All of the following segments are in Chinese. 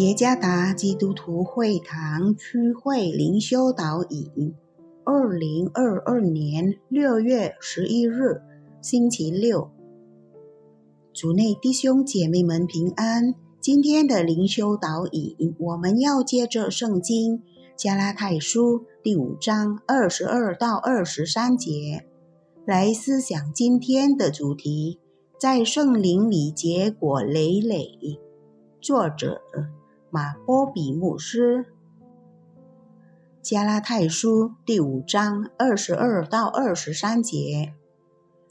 耶加达基督徒会堂区会灵修导引，二零二二年六月十一日，星期六。主内弟兄姐妹们平安。今天的灵修导引，我们要借着圣经加拉太书第五章二十二到二十三节来思想今天的主题：在圣灵里结果累累。作者。马波比牧师，加拉太书第五章二十二到二十三节，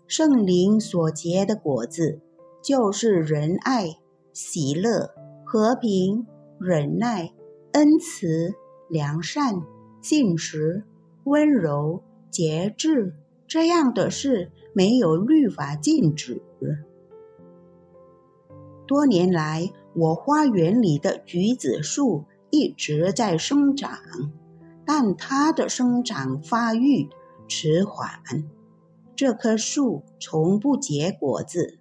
圣灵所结的果子，就是仁爱、喜乐、和平、忍耐、恩慈、良善、信实、温柔、节制，这样的事没有律法禁止。多年来。我花园里的橘子树一直在生长，但它的生长发育迟缓。这棵树从不结果子，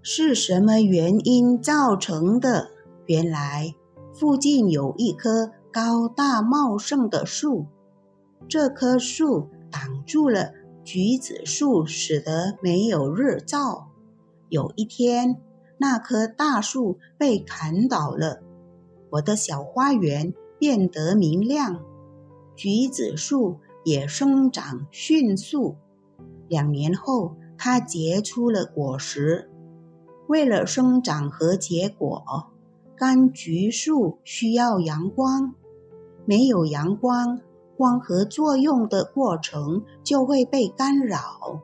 是什么原因造成的？原来附近有一棵高大茂盛的树，这棵树挡住了橘子树，使得没有日照。有一天。那棵大树被砍倒了，我的小花园变得明亮，橘子树也生长迅速。两年后，它结出了果实。为了生长和结果，柑橘树需要阳光，没有阳光，光合作用的过程就会被干扰，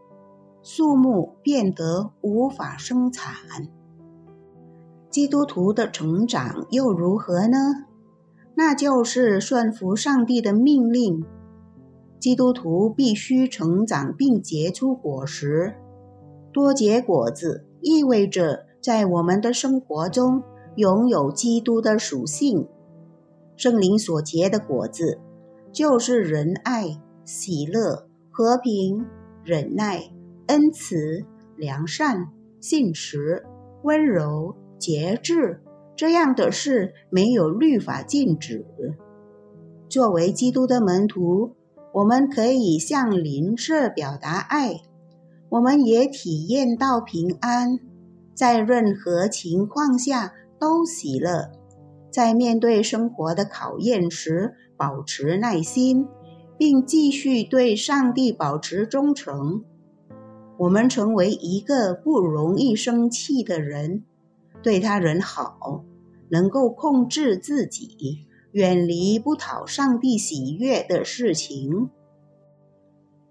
树木变得无法生产。基督徒的成长又如何呢？那就是顺服上帝的命令。基督徒必须成长并结出果实，多结果子意味着在我们的生活中拥有基督的属性。圣灵所结的果子就是仁爱、喜乐、和平、忍耐、恩慈、良善、信实、温柔。节制这样的事没有律法禁止。作为基督的门徒，我们可以向邻舍表达爱，我们也体验到平安，在任何情况下都喜乐，在面对生活的考验时保持耐心，并继续对上帝保持忠诚。我们成为一个不容易生气的人。对他人好，能够控制自己，远离不讨上帝喜悦的事情。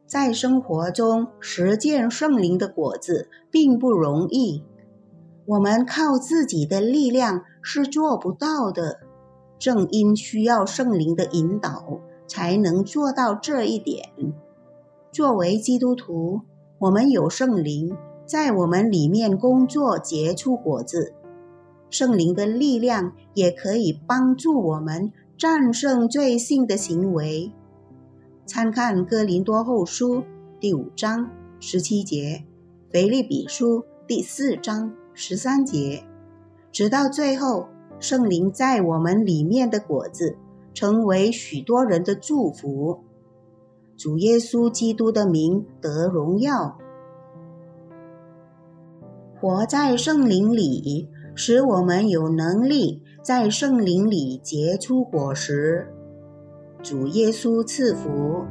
在生活中实践圣灵的果子并不容易，我们靠自己的力量是做不到的。正因需要圣灵的引导，才能做到这一点。作为基督徒，我们有圣灵在我们里面工作，结出果子。圣灵的力量也可以帮助我们战胜罪性的行为。参看《哥林多后书》第五章十七节，《腓立比书》第四章十三节，直到最后，圣灵在我们里面的果子，成为许多人的祝福。主耶稣基督的名得荣耀。活在圣灵里。使我们有能力在圣灵里结出果实。主耶稣赐福。